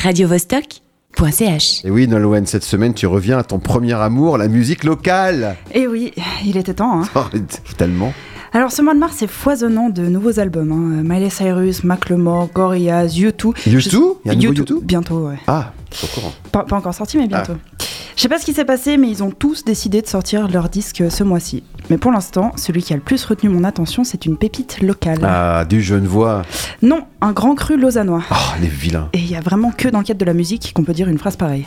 radiovostok.ch. Et oui, Nolwenn, cette semaine, tu reviens à ton premier amour, la musique locale. Et oui, il était temps. Hein. Oh, tellement. Alors ce mois de mars est foisonnant de nouveaux albums. Hein. Miley Cyrus, Macklemore, Gorillaz, U2. U2 Il y a un nouveau U2 U2 Bientôt, ouais. Ah, je suis au courant. Pas, pas encore sorti, mais bientôt. Je sais pas ce qui s'est passé, mais ils ont tous décidé de sortir leur disque ce mois-ci. Mais pour l'instant, celui qui a le plus retenu mon attention, c'est une pépite locale. Ah, du Genevois. Non, un grand cru lausannois. Oh, les vilains. Et il y a vraiment que dans le cadre de la musique qu'on peut dire une phrase pareille.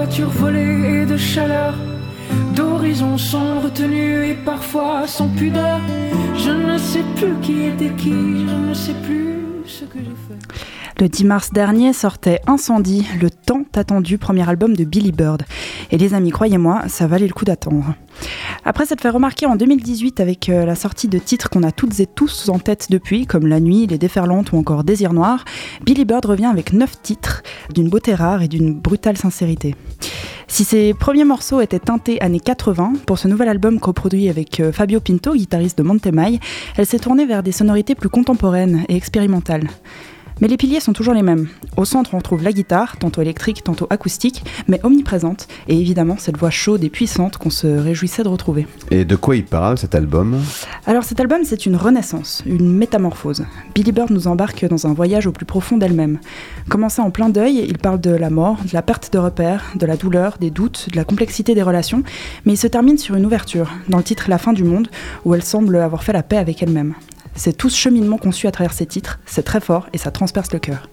Voitures volées et de chaleur, d'horizons sans retenue et parfois sans pudeur. Je ne sais plus qui était qui, je ne sais plus ce que j'ai fait. Le 10 mars dernier sortait Incendie, le tant attendu premier album de Billy Bird. Et les amis, croyez-moi, ça valait le coup d'attendre. Après s'être fait remarquer en 2018 avec euh, la sortie de titres qu'on a toutes et tous en tête depuis, comme La Nuit, Les Déferlantes ou encore Désir Noir, Billy Bird revient avec 9 titres, d'une beauté rare et d'une brutale sincérité. Si ses premiers morceaux étaient teintés années 80, pour ce nouvel album coproduit avec euh, Fabio Pinto, guitariste de Montemay, elle s'est tournée vers des sonorités plus contemporaines et expérimentales. Mais les piliers sont toujours les mêmes. Au centre, on retrouve la guitare, tantôt électrique, tantôt acoustique, mais omniprésente, et évidemment cette voix chaude et puissante qu'on se réjouissait de retrouver. Et de quoi il parle cet album? Alors cet album, c'est une renaissance, une métamorphose. Billy Bird nous embarque dans un voyage au plus profond d'elle-même. Commencé en plein deuil, il parle de la mort, de la perte de repères, de la douleur, des doutes, de la complexité des relations, mais il se termine sur une ouverture, dans le titre La fin du monde, où elle semble avoir fait la paix avec elle-même. C'est tout ce cheminement conçu à travers ces titres, c'est très fort et ça transperce le cœur.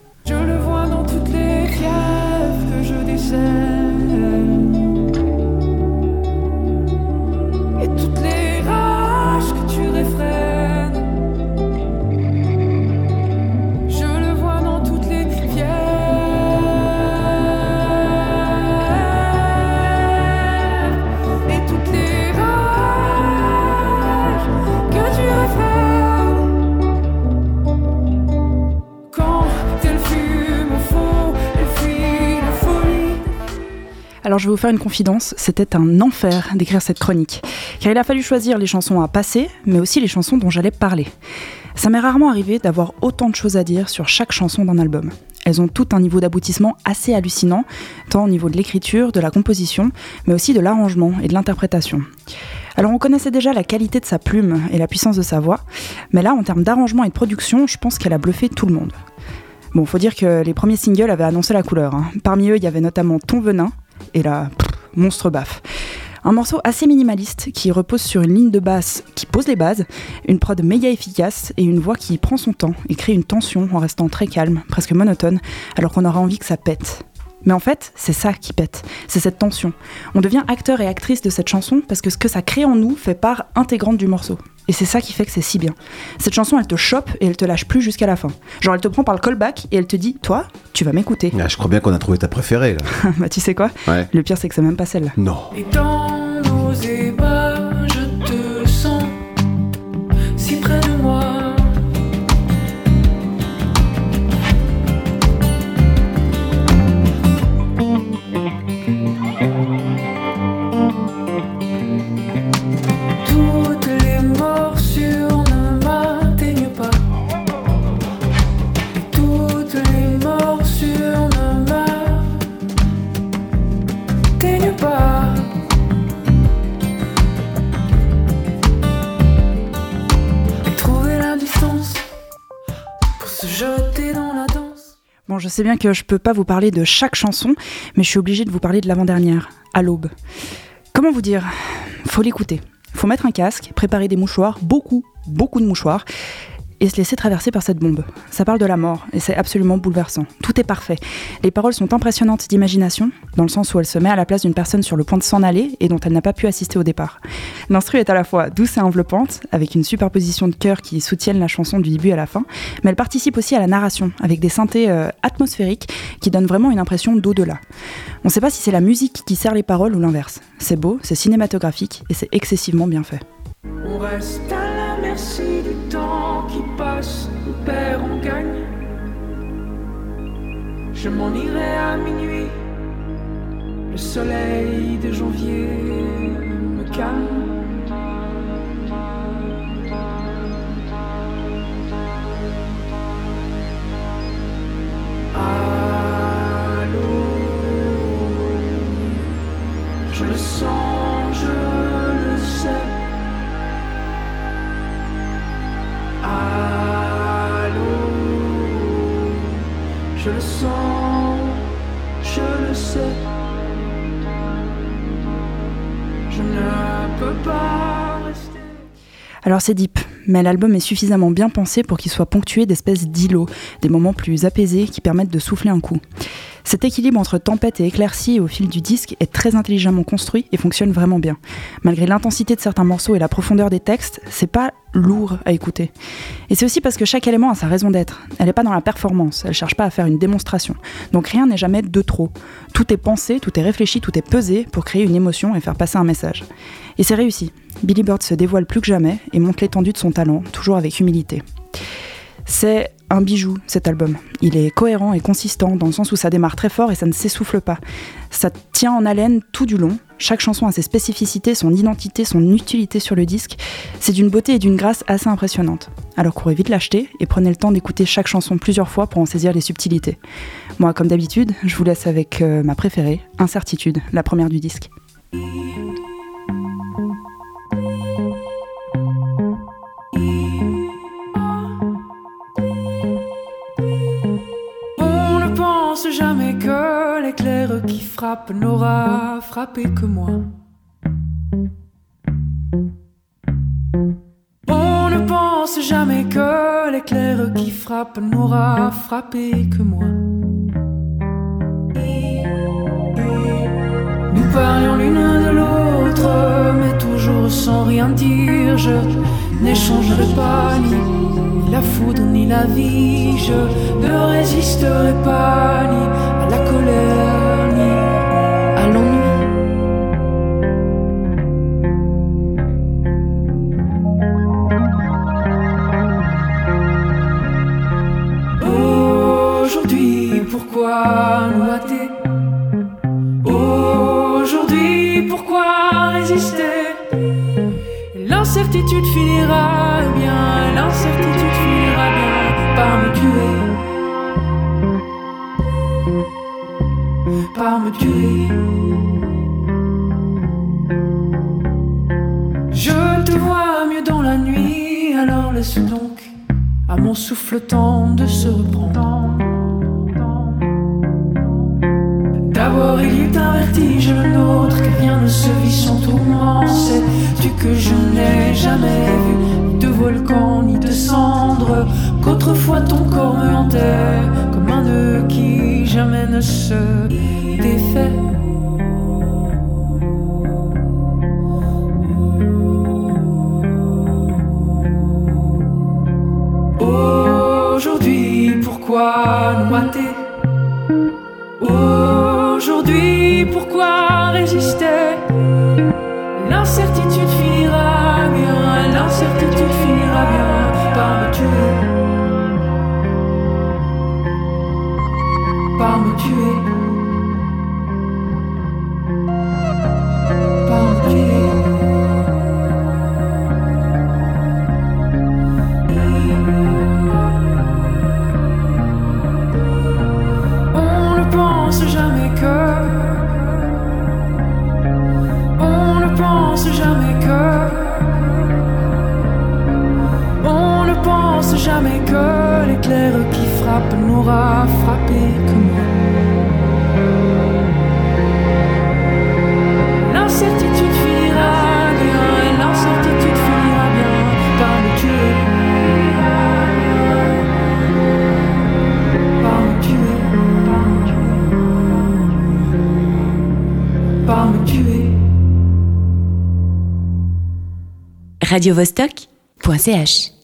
Alors je vais vous faire une confidence, c'était un enfer d'écrire cette chronique, car il a fallu choisir les chansons à passer, mais aussi les chansons dont j'allais parler. Ça m'est rarement arrivé d'avoir autant de choses à dire sur chaque chanson d'un album. Elles ont toutes un niveau d'aboutissement assez hallucinant, tant au niveau de l'écriture, de la composition, mais aussi de l'arrangement et de l'interprétation. Alors on connaissait déjà la qualité de sa plume et la puissance de sa voix, mais là en termes d'arrangement et de production, je pense qu'elle a bluffé tout le monde. Bon, faut dire que les premiers singles avaient annoncé la couleur. hein. Parmi eux, il y avait notamment Ton venin et pff, monstre baffe. Un morceau assez minimaliste qui repose sur une ligne de basse qui pose les bases, une prod méga efficace et une voix qui prend son temps et crée une tension en restant très calme, presque monotone, alors qu'on aura envie que ça pète. Mais en fait, c'est ça qui pète, c'est cette tension. On devient acteur et actrice de cette chanson parce que ce que ça crée en nous fait part intégrante du morceau. Et c'est ça qui fait que c'est si bien. Cette chanson, elle te chope et elle te lâche plus jusqu'à la fin. Genre, elle te prend par le callback et elle te dit Toi, tu vas m'écouter. Ah, Je crois bien qu'on a trouvé ta préférée là. bah, tu sais quoi? Ouais. Le pire, c'est que c'est même pas celle-là. Non. Et dans nos ébats, Bon, je sais bien que je peux pas vous parler de chaque chanson, mais je suis obligée de vous parler de l'avant-dernière, à l'aube. Comment vous dire? Faut l'écouter. Faut mettre un casque, préparer des mouchoirs, beaucoup, beaucoup de mouchoirs, et se laisser traverser par cette bombe. Ça parle de la mort, et c'est absolument bouleversant. Tout est parfait. Les paroles sont impressionnantes d'imagination, dans le sens où elle se met à la place d'une personne sur le point de s'en aller et dont elle n'a pas pu assister au départ. L'instru est à la fois douce et enveloppante, avec une superposition de chœurs qui soutiennent la chanson du début à la fin, mais elle participe aussi à la narration, avec des synthés euh, atmosphériques qui donnent vraiment une impression d'au-delà. On ne sait pas si c'est la musique qui sert les paroles ou l'inverse. C'est beau, c'est cinématographique et c'est excessivement bien fait. On reste à merci. du temps qui passe, on perd, on gagne. Et toutes les rages que tu réfrènes, je le vois dans toutes les fièvres. Alors c'est deep, mais l'album est suffisamment bien pensé pour qu'il soit ponctué d'espèces d'îlots, des moments plus apaisés qui permettent de souffler un coup. Cet équilibre entre tempête et éclaircie au fil du disque est très intelligemment construit et fonctionne vraiment bien. Malgré l'intensité de certains morceaux et la profondeur des textes, c'est pas lourd à écouter. Et c'est aussi parce que chaque élément a sa raison d'être. Elle n'est pas dans la performance, elle cherche pas à faire une démonstration. Donc rien n'est jamais de trop. Tout est pensé, tout est réfléchi, tout est pesé pour créer une émotion et faire passer un message. Et c'est réussi. Billy Bird se dévoile plus que jamais et montre l'étendue de son talent, toujours avec humilité. C'est un bijou, cet album. Il est cohérent et consistant dans le sens où ça démarre très fort et ça ne s'essouffle pas. Ça tient en haleine tout du long. Chaque chanson a ses spécificités, son identité, son utilité sur le disque. C'est d'une beauté et d'une grâce assez impressionnante. Alors courez vite l'acheter et prenez le temps d'écouter chaque chanson plusieurs fois pour en saisir les subtilités. Moi, comme d'habitude, je vous laisse avec euh, ma préférée, Incertitude, la première du disque. N'aura frappé que moi. On ne pense jamais que l'éclair qui frappe n'aura frappé que moi. Nous parlions l'une de l'autre, mais toujours sans rien dire. Je n'échangerai pas ni la foudre ni la vie, je ne résisterai pas ni Pourquoi résister? L'incertitude finira bien, l'incertitude finira bien par me tuer. Par me tuer. Je te vois mieux dans la nuit, alors laisse donc à mon souffle temps de se reprendre. D'abord il y eut un vertige, le nôtre, que rien ne se vit sans tourment. Sais-tu que je n'ai jamais vu de volcan ni de cendre, qu'autrefois ton corps me hantait comme un nœud qui jamais ne se défait. Aujourd'hui, pourquoi nous mater pense jamais que. On ne pense jamais que l'éclair qui frappe nous rafraîchit. radiovostok.ch